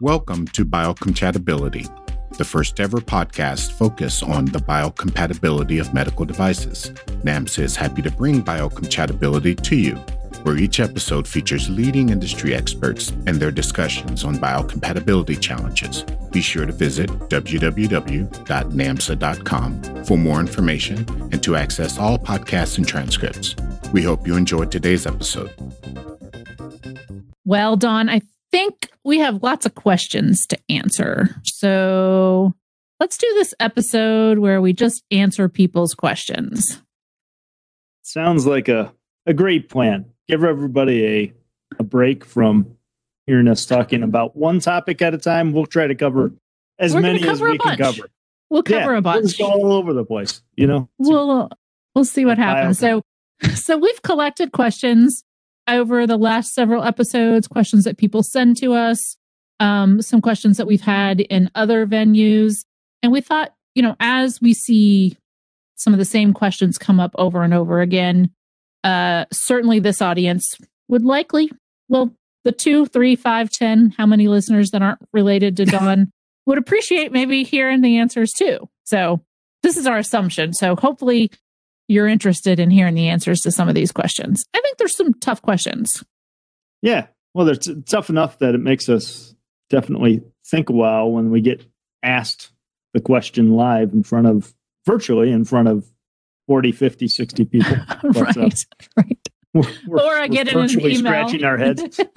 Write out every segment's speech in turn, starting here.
Welcome to Biocompatibility, the first ever podcast focused on the biocompatibility of medical devices. NAMSA is happy to bring biocompatibility to you, where each episode features leading industry experts and their discussions on biocompatibility challenges. Be sure to visit www.namsa.com for more information and to access all podcasts and transcripts. We hope you enjoyed today's episode. Well, Don, I think we have lots of questions to answer. So let's do this episode where we just answer people's questions. Sounds like a, a great plan. Give everybody a, a break from hearing us talking about one topic at a time. We'll try to cover as We're many as we can bunch. cover. We'll cover Yeah, a bunch. Let's go all over the place. You know, we'll uh, we'll see what happens. So so we've collected questions over the last several episodes, questions that people send to us, um, some questions that we've had in other venues. And we thought, you know, as we see some of the same questions come up over and over again, uh, certainly this audience would likely, well, the two, three, five, ten, how many listeners that aren't related to Don would appreciate maybe hearing the answers too. So this is our assumption. So hopefully you're interested in hearing the answers to some of these questions. I think there's some tough questions. yeah. Well, they're t- tough enough that it makes us definitely think a while when we get asked the question live in front of virtually in front of 40, 50, 60 people. What's uh, right. Right. We're, we're- Or I get it in an email. scratching our heads.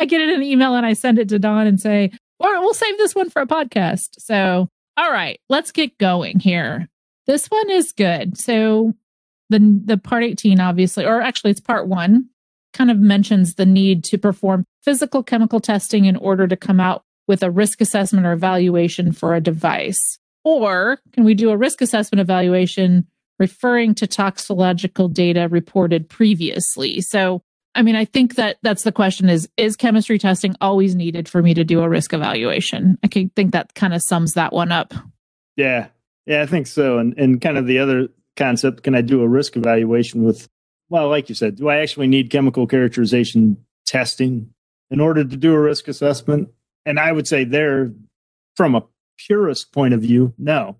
I get it in an email and I send it to Don and say, or we'll save this one for a podcast. So, all right, let's get going here. This one is good. So, the the part 18 obviously or actually it's part 1 kind of mentions the need to perform physical chemical testing in order to come out with a risk assessment or evaluation for a device. Or can we do a risk assessment evaluation referring to toxicological data reported previously? So, I mean, I think that that's the question is is chemistry testing always needed for me to do a risk evaluation? I think that kind of sums that one up. Yeah. Yeah, I think so. And and kind of the other concept, can I do a risk evaluation with well, like you said, do I actually need chemical characterization testing in order to do a risk assessment? And I would say there from a purist point of view, no.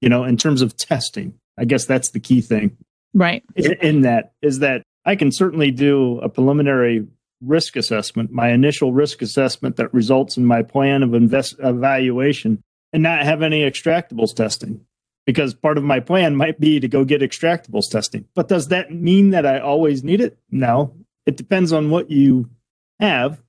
You know, in terms of testing, I guess that's the key thing Right. in, in that is that I can certainly do a preliminary risk assessment, my initial risk assessment that results in my plan of invest evaluation and not have any extractables testing because part of my plan might be to go get extractables testing. But does that mean that I always need it? No. It depends on what you have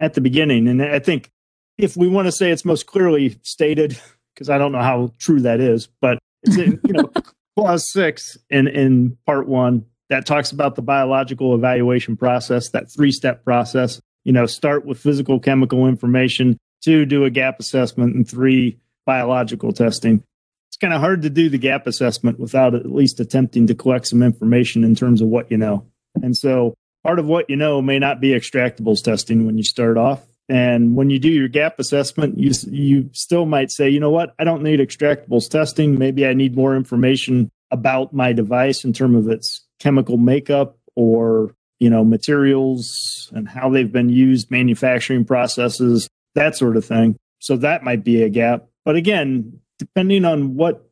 at the beginning. And I think if we want to say it's most clearly stated, because I don't know how true that is, but it's in, you know, clause six in, in part one that talks about the biological evaluation process, that three step process. You know, start with physical chemical information, two, do a gap assessment, and three, biological testing. It's kind of hard to do the gap assessment without at least attempting to collect some information in terms of what you know. And so part of what you know may not be extractables testing when you start off. And when you do your gap assessment, you you still might say, you know what, I don't need extractables testing. Maybe I need more information about my device in terms of its chemical makeup or you know materials and how they've been used, manufacturing processes, that sort of thing. So that might be a gap. But again, depending on what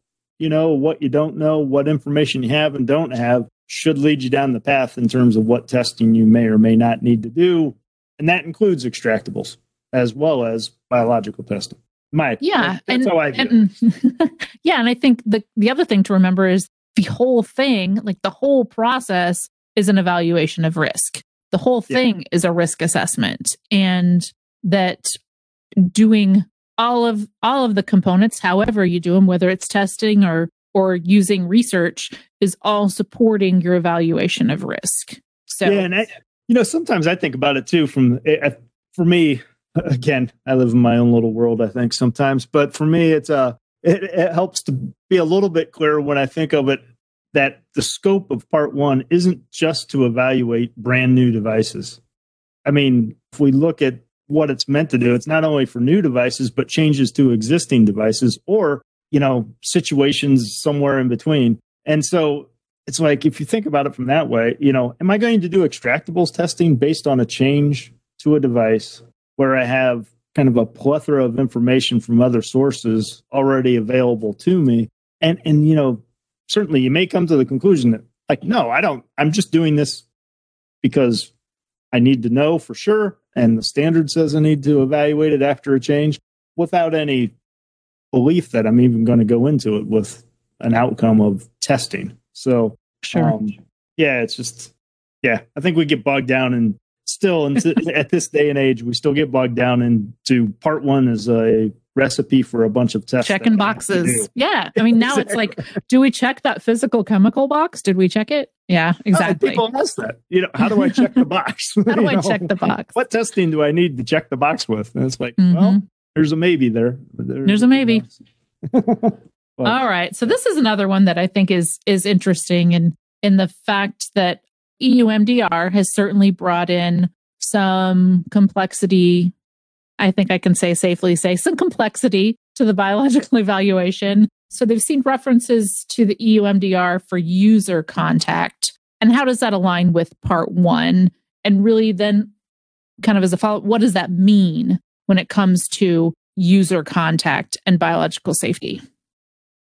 you know, what you don't know, what information you have and don't have, should lead you down the path in terms of what testing you may or may not need to do. And that includes extractables as well as biological testing. My Yeah. that's and, how I view it. and yeah. And I think the, the other thing to remember is the whole thing, like the whole process is an evaluation of risk. The whole Yeah. thing is a risk assessment and that doing all of all of the components however you do them whether it's testing or or using research is all supporting your evaluation of risk so yeah, and I, you know, sometimes I think about it too. From uh, for me, again, I live in my own little world. I think sometimes, but for me, it's uh, it, it helps to be a little bit clearer when I think of it that the scope of part one isn't just to evaluate brand new devices. I mean, if we look at what it's meant to do, it's not only for new devices, but changes to existing devices or, you know, situations somewhere in between. And so it's like if you think about it from that way, you know, am I going to do extractables testing based on a change to a device where I have kind of a plethora of information from other sources already available to me. And and you know, certainly you may come to the conclusion that like, no, I don't, I'm just doing this because I need to know for sure. And the standard says I need to evaluate it after a change without any belief that I'm even going to go into it with an outcome of testing. So, Sure. um, yeah, it's just, yeah, I think we get bogged down and still into, at this day and age, we still get bogged down into part one is a recipe for a bunch of tests. Checking that we have to boxes. Yeah. I mean, now it's like, do we check that physical chemical box? Did we check it? Yeah, Oh, exactly. people ask that. You know, how do I check the box? How do You I know, check the box? What testing do I need to check the box with? And it's like, well, Mhm. there's a maybe there. but There's a maybe. All right. So this is another one that I think is is interesting in in the fact that EUMDR has certainly brought in some complexity. I think I can say safely say some complexity to the biological evaluation. So they've seen references to the E EUMDR for user contact. And how does that align with part one? And really then kind of as a follow up, what does that mean when it comes to user contact and biological safety?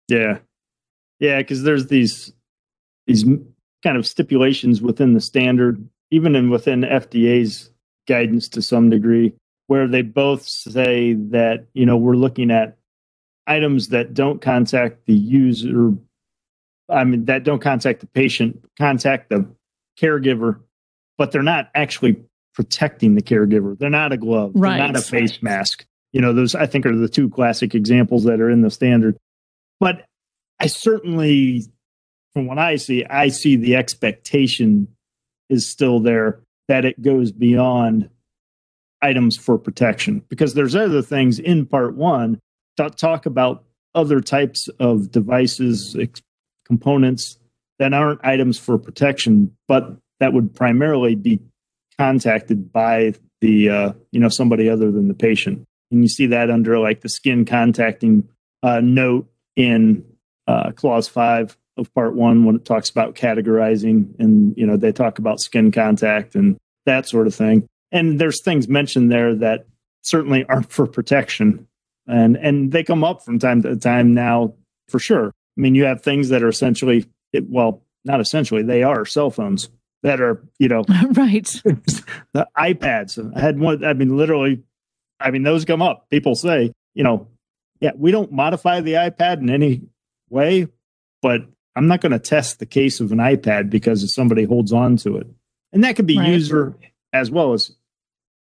Yeah, yeah, because there's these these kind of stipulations within the standard, even in within FDA's guidance to some degree, where they both say that you know we're looking at items that don't contact the user. I mean, that don't contact the patient, contact the caregiver, but they're not actually protecting the caregiver. They're not a glove. Right. They're not a face mask. You know, those I think are the two classic examples that are in the standard. But I certainly, from what I see, I see the expectation is still there that it goes beyond items for protection because there's other things in part one that talk about other types of devices, ex- components that aren't items for protection, but that would primarily be contacted by the uh, you know somebody other than the patient. And you see that under like the skin contacting uh, note in uh, clause five of part one when it talks about categorizing and you know they talk about skin contact and that sort of thing. And there's things mentioned there that certainly aren't for protection, and and they come up from time to time now for sure. I mean, you have things that are essentially well, not essentially, they are cell phones that are you know right. the iPads. I had one. I mean, literally, I mean, those come up. People say, you know, yeah, we don't modify the iPad in any way, but I'm not going to test the case of an iPad because if somebody holds on to it, and that could be Right. user as well as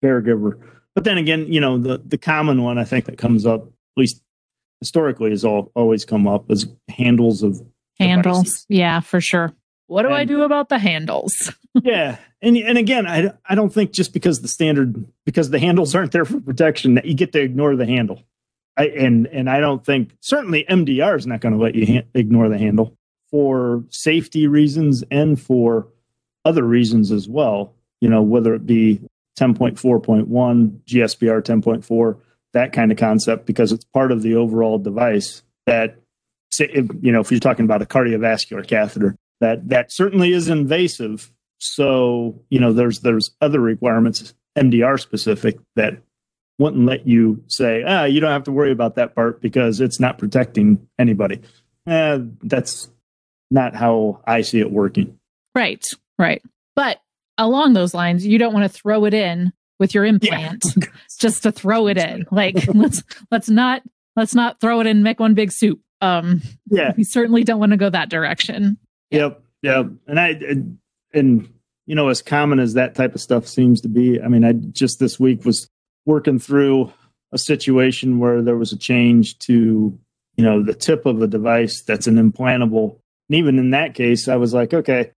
caregiver. But then again, you know, the the common one I think that comes up, at least historically, has all always come up as handles of Handles. devices. Yeah, for sure. What do I do about the handles? yeah and and again i i don't think just because the standard because the handles aren't there for protection that you get to ignore the handle i and and i don't think certainly mdr is not going to let you ha- ignore the handle for safety reasons and for other reasons as well you know whether it be 10.4.1 gspr 10.4 that kind of concept because it's part of the overall device that say you know if you're talking about a cardiovascular catheter that that certainly is invasive so you know there's there's other requirements mdr specific that wouldn't let you say ah you don't have to worry about that part because it's not protecting anybody eh, that's not how i see it working Right. Right. But along those lines, you don't want to throw it in with your implant just to throw it in. Like let's let's not let's not throw it in make one big soup. Um yeah we certainly don't want to go that direction. Yep, yep. And I and, and you know, as common as that type of stuff seems to be, I mean, I just this week was working through a situation where there was a change to, you know, the tip of a device that's an implantable. And even in that case, I was like, okay,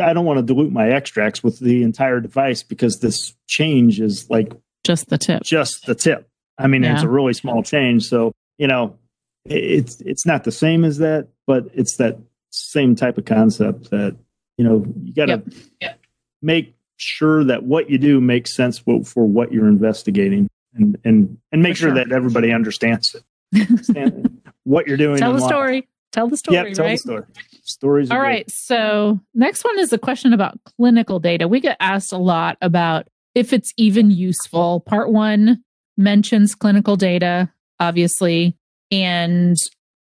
I don't want to dilute my extracts with the entire device because this change is like Just the tip. just the tip. I mean, it's a really small change. So, you know, it's it's not the same as that, but it's that same type of concept that, you know, you got to Yep. make sure that what you do makes sense for, for what you're investigating and and and make sure sure. that everybody understands it. Understand what you're doing. Tell and the why. story. Tell the story, Yep, tell right? the story. Stories. are All good. right. So, next one is a question about clinical data. We get asked a lot about if it's even useful. Part one mentions clinical data, obviously, and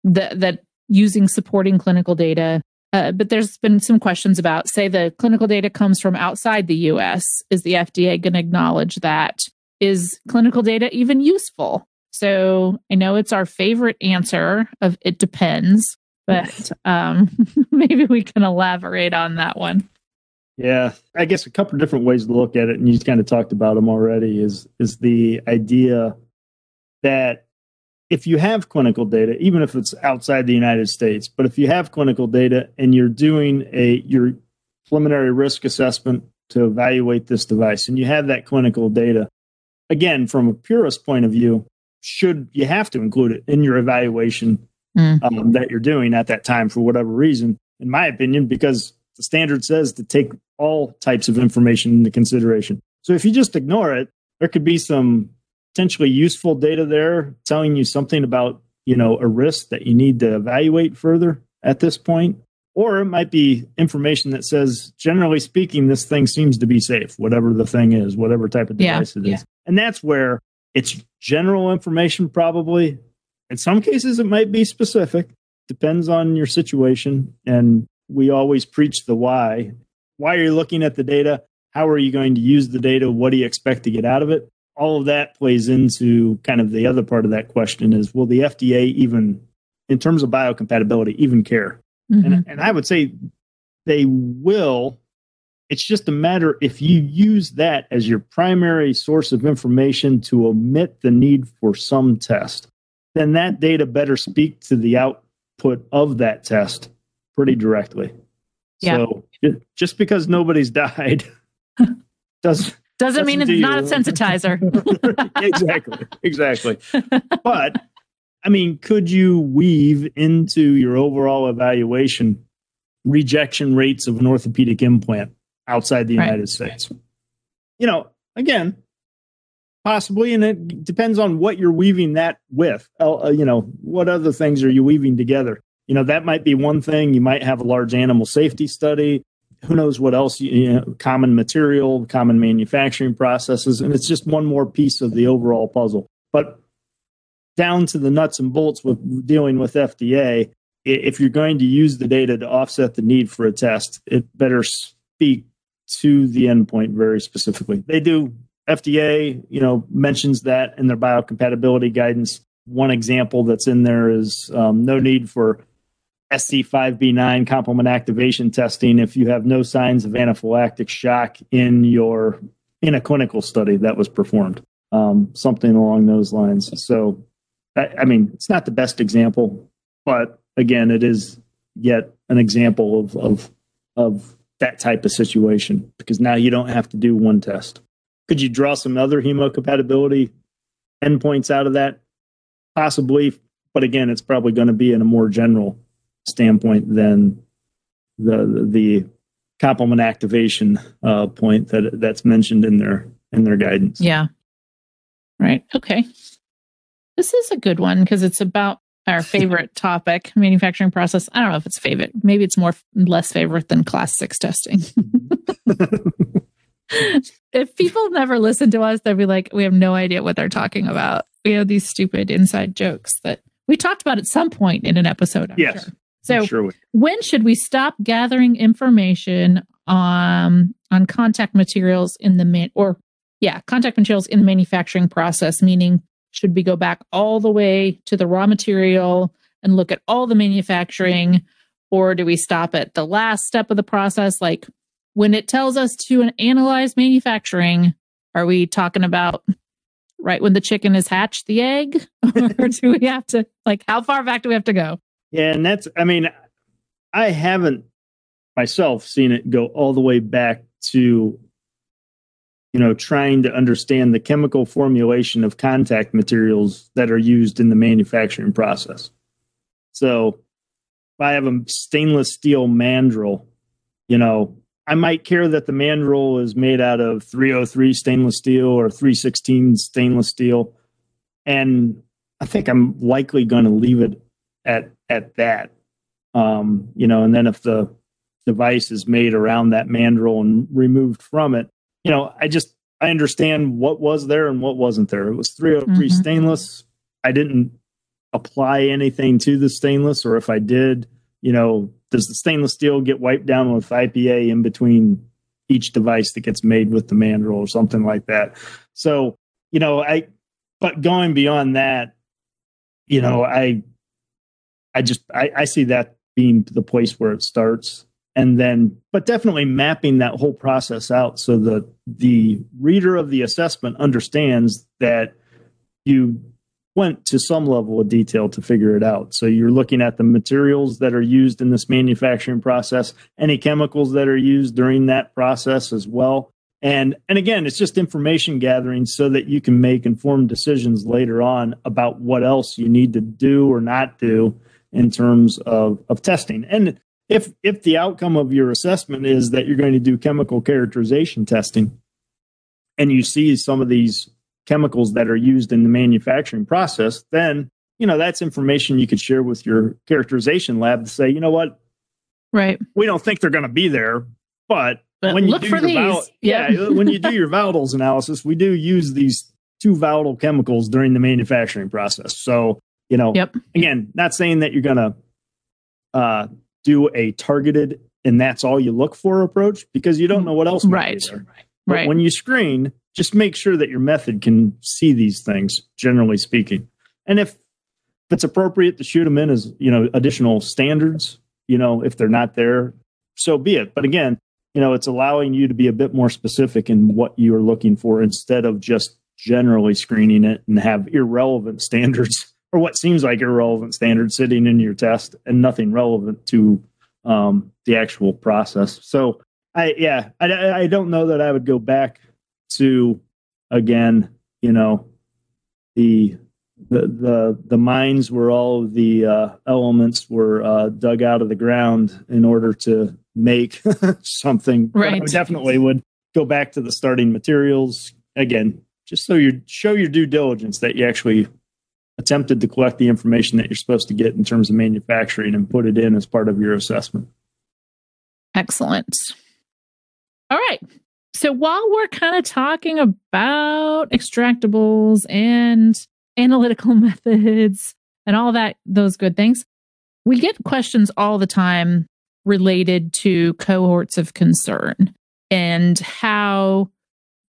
the, that using supporting clinical data. Uh, but there's been some questions about, say, the clinical data comes from outside the US. Is the FDA going to acknowledge that? Is clinical data even useful? So I know it's our favorite answer of it depends, but um, maybe we can elaborate on that one. Yeah, I guess a couple of different ways to look at it, and you kind of talked about them already. Is is the idea that if you have clinical data, even if it's outside the United States, but if you have clinical data and you're doing a your preliminary risk assessment to evaluate this device, and you have that clinical data, again, from a purist point of view, should you have to include it in your evaluation mm. um, that you're doing at that time for whatever reason? In my opinion, because the standard says to take all types of information into consideration. So if you just ignore it, there could be some potentially useful data there telling you something about you know a risk that you need to evaluate further at this point or it might be information that says generally speaking this thing seems to be safe whatever the thing is whatever type of device yeah, it is yeah. and that's where it's general information probably in some cases it might be specific depends on your situation and we always preach the why why are you looking at the data how are you going to use the data what do you expect to get out of it all of that plays into kind of the other part of that question is will the FDA even, in terms of biocompatibility, even care? Mm-hmm. And, and I would say they will. It's just a matter if you use that as your primary source of information to omit the need for some test, then that data better speak to the output of that test pretty directly. Yeah. So just because nobody's died doesn't doesn't mean it's not a sensitizer. exactly. Exactly. But I mean, could you weave into your overall evaluation rejection rates of an orthopedic implant outside the United right. States? You know, again, possibly, and it depends on what you're weaving that with. Uh, you know, what other things are you weaving together? You know, that might be one thing. You might have a large animal safety study who knows what else you know, common material common manufacturing processes and it's just one more piece of the overall puzzle but down to the nuts and bolts with dealing with fda if you're going to use the data to offset the need for a test it better speak to the endpoint very specifically. They do fda you know mentions that in their biocompatibility guidance. One example that's in there is um, no need for SC5B9 complement activation testing if you have no signs of anaphylactic shock in your in a clinical study that was performed, um, something along those lines. So, I, I mean, it's not the best example, but again, it is yet an example of of of that type of situation because now you don't have to do one test. Could you draw some other hemocompatibility endpoints out of that? Possibly, but again, it's probably going to be in a more general standpoint than the the complement activation uh, point that that's mentioned in their in their guidance. Yeah. Right. Okay. This is a good one because it's about our favorite topic, manufacturing process. I don't know if it's favorite. Maybe it's more less favorite than class six testing. if people never listen to us, they'll be like, we have no idea what they're talking about. We have these stupid inside jokes that we talked about at some point in an episode. I'm yes. Sure. So sure when should we stop gathering information um, on contact materials in the man or yeah, contact materials in the manufacturing process, meaning should we go back all the way to the raw material and look at all the manufacturing, or do we stop at the last step of the process? Like when it tells us to analyze manufacturing, are we talking about right when the chicken is hatched, the egg? or do we have to like how far back do we have to go? Yeah, and that's I mean, I haven't myself seen it go all the way back to you know trying to understand the chemical formulation of contact materials that are used in the manufacturing process. So if I have a stainless steel mandrel, you know, I might care that the mandrel is made out of 303 stainless steel or 316 stainless steel. And I think I'm likely going to leave it at at that. Um, you know, and then if the device is made around that mandrel and removed from it, you know, I just I understand what was there and what wasn't there. It was 303 Mhm. stainless. I didn't apply anything to the stainless, or if I did, you know, does the stainless steel get wiped down with IPA in between each device that gets made with the mandrel or something like that? So, you know, I, but going beyond that, you know, I, I just, I, I see that being the place where it starts and then but definitely mapping that whole process out so that the reader of the assessment understands that you went to some level of detail to figure it out. So you're looking at the materials that are used in this manufacturing process any chemicals that are used during that process as well. And and again it's just information gathering so that you can make informed decisions later on about what else you need to do or not do in terms of of testing. And if if the outcome of your assessment is that you're going to do chemical characterization testing and you see some of these chemicals that are used in the manufacturing process then you know that's information you could share with your characterization lab to say you know what Right. we don't think they're going to be there but, But when you look do for your these. val- Yeah. yeah when you do your volatiles analysis we do use these two volatile chemicals during the manufacturing process so you know Yep. again not saying that you're going to uh, do a targeted and that's all you look for approach because you don't know what else Right. be there. But Right. when you screen, just make sure that your method can see these things, generally speaking. And if if it's appropriate to shoot them in as you know additional standards, you know if they're not there, so be it. But again, you know it's allowing you to be a bit more specific in what you are looking for instead of just generally screening it and have irrelevant standards or what seems like irrelevant standards sitting in your test and nothing relevant to um, the actual process. So I yeah, I I don't know that I would go back to again, you know, the the the the mines where all of the uh, elements were uh, dug out of the ground in order to make something. Right. definitely would go back to the starting materials again, just so you show your due diligence that you actually attempted to collect the information that you're supposed to get in terms of manufacturing and put it in as part of your assessment. Excellent. All right. So while we're kind of talking about extractables and analytical methods and all that, those good things, we get questions all the time related to cohorts of concern and how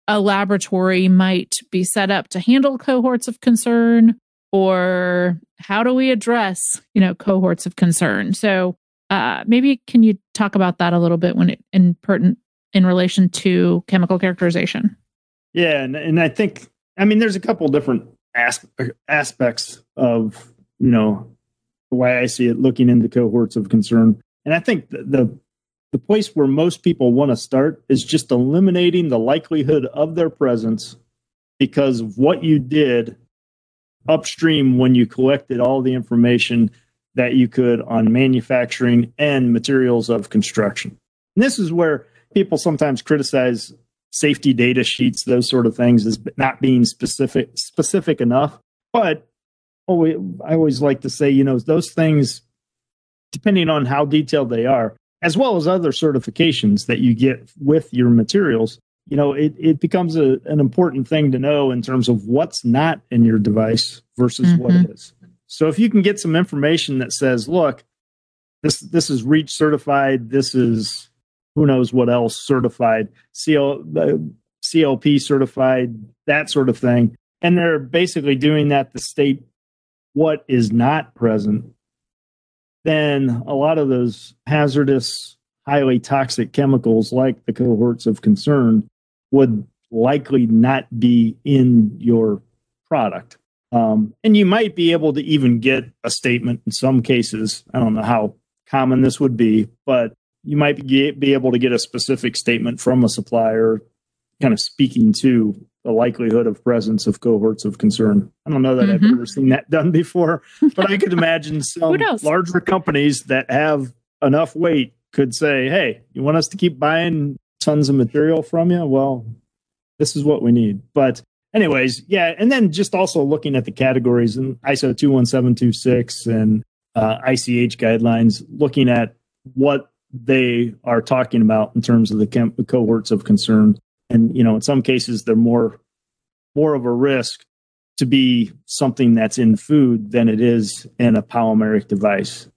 a laboratory might be set up to handle cohorts of concern or how do we address you know cohorts of concern? So uh, maybe can you talk about that a little bit when it in pertinent in relation to chemical characterization? Yeah, and, and I think I mean there's a couple different as- aspects of you know the way I see it looking into cohorts of concern, and I think the the, the place where most people want to start is just eliminating the likelihood of their presence because what you did upstream when you collected all the information that you could on manufacturing and materials of construction. And this is where people sometimes criticize safety data sheets, those sort of things, as not being specific specific enough. But oh, always, I always like to say, you know, those things, depending on how detailed they are, as well as other certifications that you get with your materials, you know, it, it becomes a, an important thing to know in terms of what's not in your device versus what Mhm. is. So if you can get some information that says, look, this this is REACH certified, this is who knows what else certified, CL, uh, CLP certified, that sort of thing. And they're basically doing that to state what is not present. Then a lot of those hazardous, highly toxic chemicals, like the cohorts of concern, would likely not be in your product. Um, and you might be able to even get a statement in some cases. I don't know how common this would be, but you might be, be able to get a specific statement from a supplier kind of speaking to the likelihood of presence of cohorts of concern. I don't know that I've Mhm. ever seen that done before, but I could imagine some larger companies that have enough weight could say, hey, you want us to keep buying tons of material from you? Well, this is what we need. But anyways, yeah, and then just also looking at the categories in ISO 21726 and uh, ICH guidelines, looking at what they are talking about in terms of the cohorts of concern. and you know in some cases they're more more of a risk to be something that's in food than it is in a polymeric device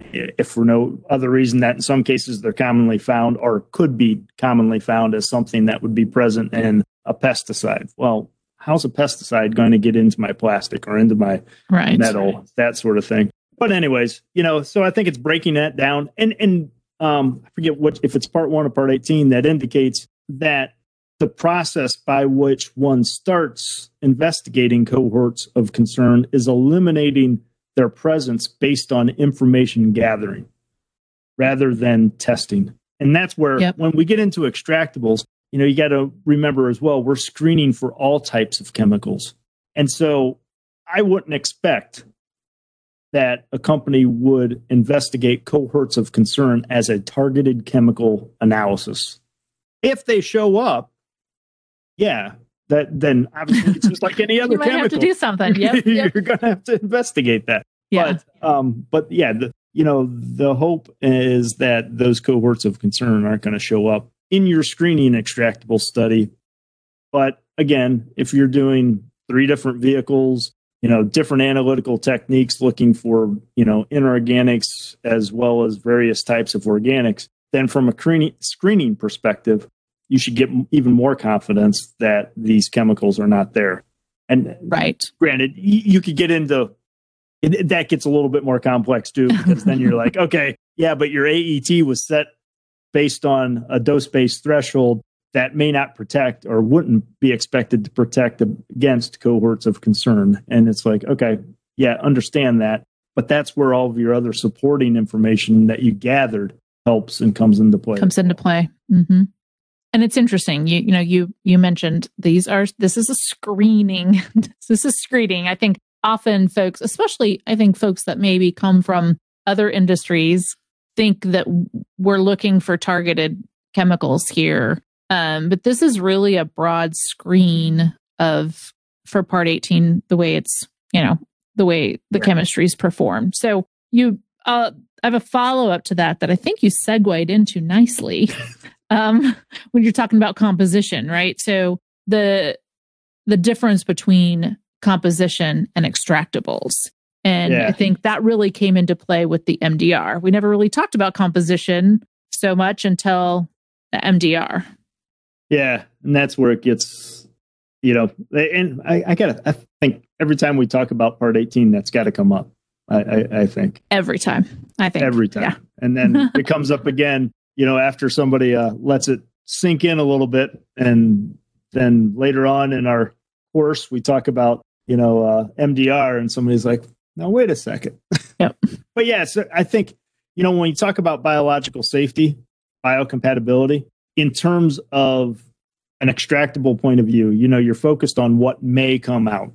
if for no other reason that in some cases they're commonly found or could be commonly found as something that would be present in a pesticide. Well how's a pesticide going to get into my plastic or into my right. metal? That sort of thing. But anyways you know so i think it's breaking that down. And and um i forget what if it's part one or part 18 that indicates that the process by which one starts investigating cohorts of concern is eliminating their presence based on information gathering rather than testing. And that's where, yep. when we get into extractables, you know, you got to remember as well, we're screening for all types of chemicals. And so I wouldn't expect that a company would investigate cohorts of concern as a targeted chemical analysis. If they show up, yeah, that then obviously it's just like any other you might chemical. have to do something. Yep, yep. You're going to have to investigate that. Yeah. But, um, but yeah, the, you know, the hope is that those cohorts of concern aren't going to show up in your screening extractable study. But again, if you're doing three different vehicles, you know, different analytical techniques looking for, you know, inorganics as well as various types of organics, then from a screening perspective, you should get even more confidence that these chemicals are not there. And right, granted, you could get into it, that gets a little bit more complex too, because then you're like, okay, yeah, but your AET was set based on a dose based threshold that may not protect or wouldn't be expected to protect against cohorts of concern. And it's like, okay, yeah, understand that. But that's where all of your other supporting information that you gathered helps and comes into play. Comes into play. Mm-hmm and it's interesting. You you know you you mentioned these are this is a screening. This is screening. I think often folks especially i think folks that maybe come from other industries think that we're looking for targeted chemicals here. Um, but this is really a broad screen of for part 18 the way it's you know the way the right. chemistry is performed so you uh, i have a follow-up to that that i think you segued into nicely um, when you're talking about composition, right? So the the difference between composition and extractables. And yeah. I think that really came into play with the MDR. We never really talked about composition so much until the MDR. Yeah, and that's where it gets, you know, and I, I gotta, I think every time we talk about Part 18, that's got to come up. I, I, I, think every time. I think every time, yeah. and then it comes up again you know, after somebody uh, lets it sink in a little bit. And then later on in our course, we talk about, you know, uh, MDR, and somebody's like, now, wait a second. Yep. but yeah, so I think, you know, when you talk about biological safety, biocompatibility, in terms of an extractable point of view, you know, you're focused on what may come out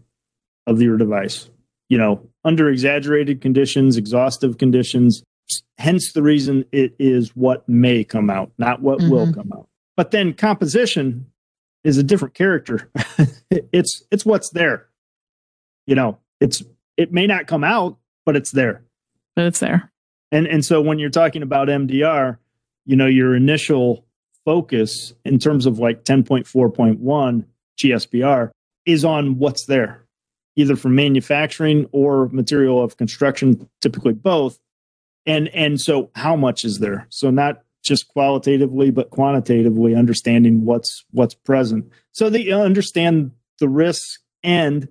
of your device. You know, under exaggerated conditions, exhaustive conditions, hence the reason it is what may come out, not what mm-hmm. will come out. But then composition is a different character. it's it's what's there. You know, it's it may not come out, but it's there. But it's there. And and so when you're talking about MDR, you know, your initial focus in terms of like 10.4.1 GSPR is on what's there, either from manufacturing or material of construction, typically both and and so how much is there? So not just qualitatively but quantitatively understanding what's what's present. So that you understand the risks and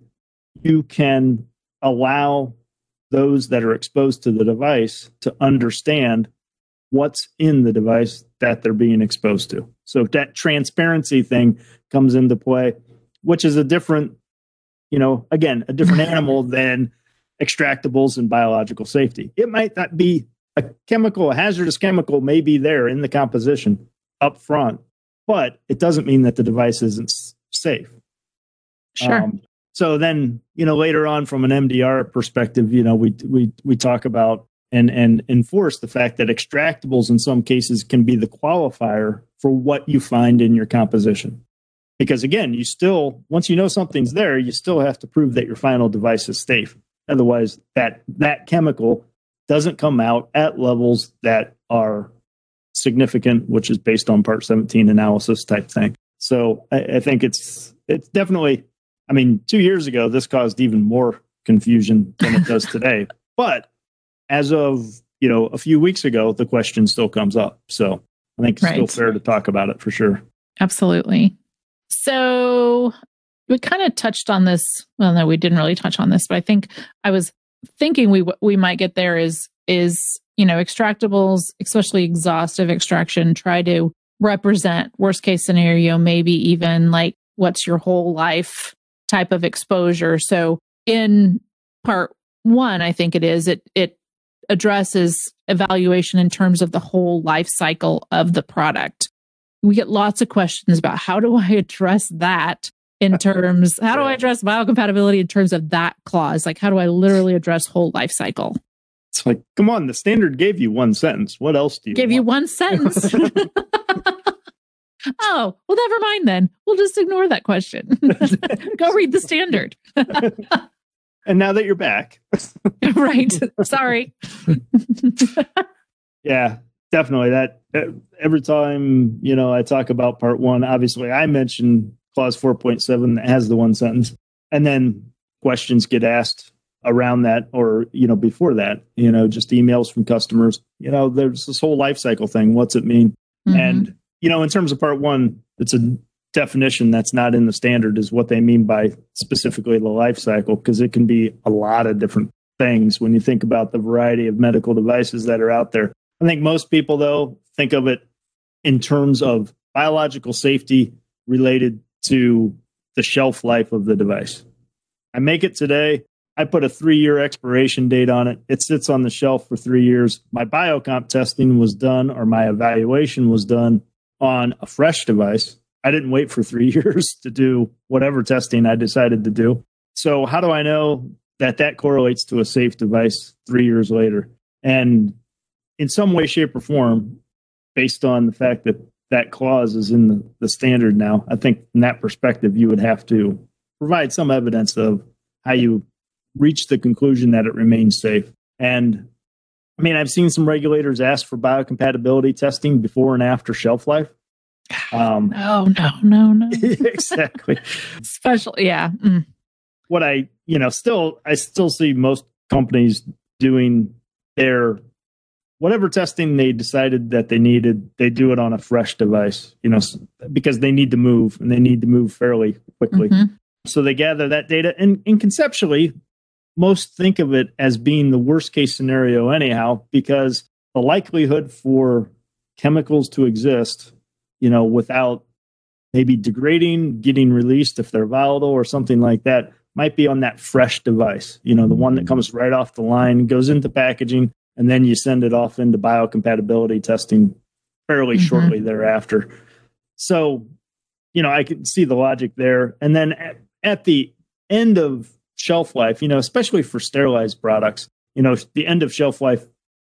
you can allow those that are exposed to the device to understand what's in the device that they're being exposed to. So that transparency thing comes into play which is a different you know again a different animal than extractables and biological safety. It might not be a chemical, a hazardous chemical may be there in the composition up front, but it doesn't mean that the device isn't safe. Sure. Um, so then, you know, later on from an MDR perspective, you know, we we we talk about and and enforce the fact that extractables in some cases can be the qualifier for what you find in your composition. Because again, you still once you know something's there, you still have to prove that your final device is safe. Otherwise, that that chemical doesn't come out at levels that are significant, which is based on part 17 analysis type thing. So I, I think it's it's definitely. I mean, two years ago, this caused even more confusion than it does today. But as of you know a few weeks ago, the question still comes up. So I think it's Right. still fair to talk about it for sure. Absolutely. So we kind of touched on this. Well, no, we didn't really touch on this, but I think I was thinking we we might get there is is you know extractables, especially exhaustive extraction, try to represent worst case scenario, maybe even like what's your whole life type of exposure. So in part one, I think it is it it addresses evaluation in terms of the whole life cycle of the product we get lots of questions about how do I address that in terms, how do I address biocompatibility in terms of that clause? Like, how do I literally address whole life cycle? It's like, come on, the standard gave you one sentence. What else do you Give you one sentence. oh, well, never mind then. We'll just ignore that question. Go read the standard. And now that you're back, right. Sorry. yeah, definitely. That every time you know I talk about part one, obviously I mention clause four point seven that has the one sentence, and then questions get asked around that or you know before that you know just emails from customers you know there's this whole life cycle thing what's it mean Mhm. And you know, in terms of part one, it's a definition that's not in the standard is what they mean by specifically the life cycle because it can be a lot of different things when you think about the variety of medical devices that are out there. I think most people though think of it in terms of biological safety related to the shelf life of the device. I make it today. I put a three year expiration date on it. It sits on the shelf for three years. My biocomp testing was done or my evaluation was done on a fresh device. I didn't wait for three years to do whatever testing I decided to do. So, how do I know that that correlates to a safe device three years later? And in some way, shape, or form, based on the fact that that clause is in the, the standard now, I think from that perspective, you would have to provide some evidence of how you reach the conclusion that it remains safe. And I mean, I've seen some regulators ask for biocompatibility testing before and after shelf life. Um, No, no, no, no. exactly. Special. Yeah. Mm. What I, you know, still, I still see most companies doing their whatever testing they decided that they needed, they do it on a fresh device, you know, because they need to move and they need to move fairly quickly. Mhm. So they gather that data, and, and conceptually, most think of it as being the worst case scenario, anyhow, because the likelihood for chemicals to exist, you know, without maybe degrading, getting released if they're volatile or something like that, might be on that fresh device, you know, the one that comes right off the line, goes into packaging, and then you send it off into biocompatibility testing fairly Mhm. shortly thereafter. So, you know, I can see the logic there. And then at, at the end of shelf life, you know, especially for sterilized products, you know, the end of shelf life,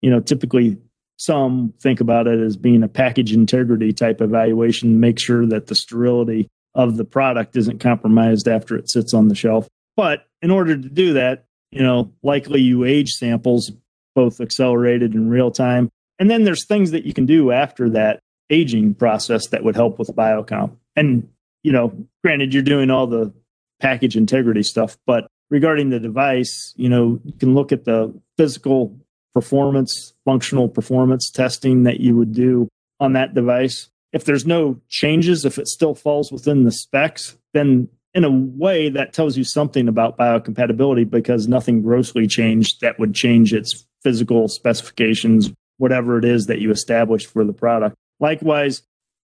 you know, typically some think about it as being a package integrity type evaluation, make sure that the sterility of the product isn't compromised after it sits on the shelf. But in order to do that, you know, likely you age samples both accelerated and real time. And then there's things that you can do after that aging process that would help with biocomp. And, you know, granted, you're doing all the package integrity stuff, but regarding the device, you know, you can look at the physical performance, functional performance testing that you would do on that device. If there's no changes, if it still falls within the specs, then in a way that tells you something about biocompatibility because nothing grossly changed that would change its physical specifications, whatever it is that you established for the product. Likewise,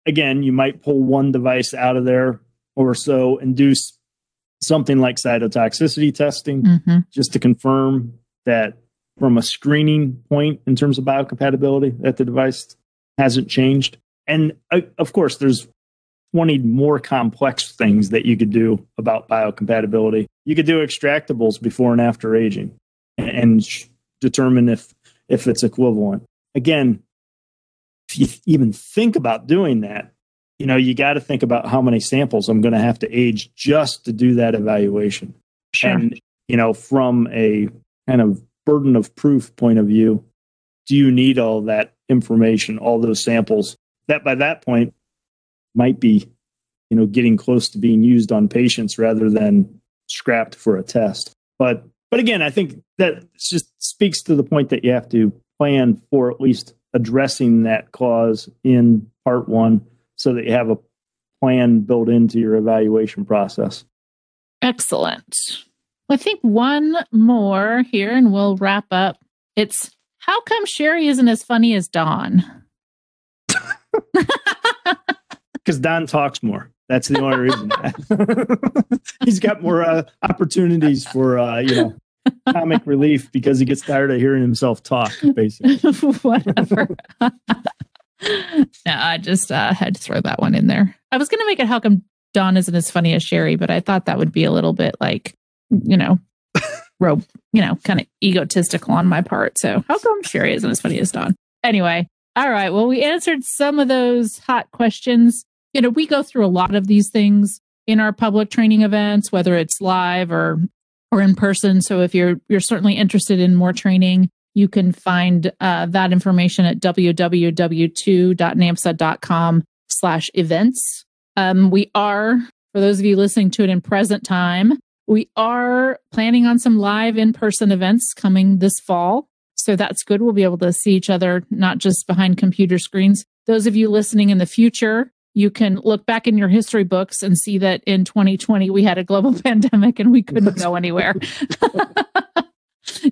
again, you might pull one device out of there or so and do something like cytotoxicity testing Mhm. just to confirm that from a screening point in terms of biocompatibility that the device hasn't changed and uh, of course there's 20 more complex things that you could do about biocompatibility you could do extractables before and after aging and, and sh- determine if if it's equivalent again if you even think about doing that you know you got to think about how many samples i'm going to have to age just to do that evaluation Sure. and you know from a kind of burden of proof point of view do you need all that information all those samples that by that point might be you know, getting close to being used on patients rather than scrapped for a test. But but again, I think that just speaks to the point that you have to plan for at least addressing that cause in part one so that you have a plan built into your evaluation process. Excellent. I think one more here and we'll wrap up. It's how come Sherry isn't as funny as Don? Because Don talks more. That's the only reason. He's got more uh, opportunities for uh, you know comic relief because he gets tired of hearing himself talk. Basically, whatever. no, I just uh, had to throw that one in there. I was going to make it how come Don isn't as funny as Sherry, but I thought that would be a little bit like you know, rope, you know, kind of egotistical on my part. So how come Sherry isn't as funny as Don? Anyway, all right. Well, we answered some of those hot questions you know, we go through a lot of these things in our public training events, whether it's live or or in person. So if you're you're certainly interested in more training, you can find uh, that information at www.namsa.com slash events. Um, we are, for those of you listening to it in present time, we are planning on some live in-person events coming this fall. So that's good. We'll be able to see each other, not just behind computer screens. Those of you listening in the future, you can look back in your history books and see that in 2020 we had a global pandemic and we couldn't go anywhere.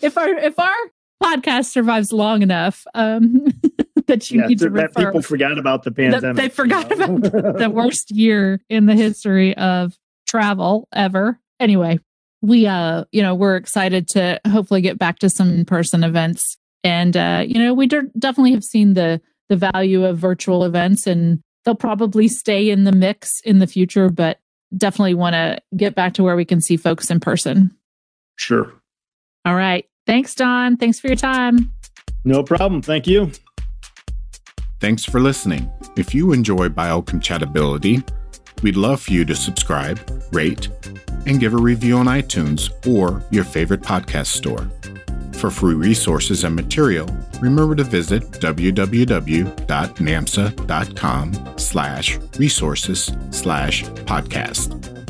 if our if our podcast survives long enough, um, that you yeah, need to that refer, people forgot about the pandemic. They forgot you know? about the worst year in the history of travel ever. Anyway, we uh you know we're excited to hopefully get back to some in-person events and uh you know we de- definitely have seen the the value of virtual events and they'll probably stay in the mix in the future, but definitely want to get back to where we can see folks in person. Sure. All right. Thanks, Don. Thanks for your time. No problem. Thank you. Thanks for listening. If you enjoy biocompatibility, we'd love for you to subscribe, rate, and give a review on iTunes or your favorite podcast store. For free resources and material, remember to visit www.namsa.com slash resources slash podcast.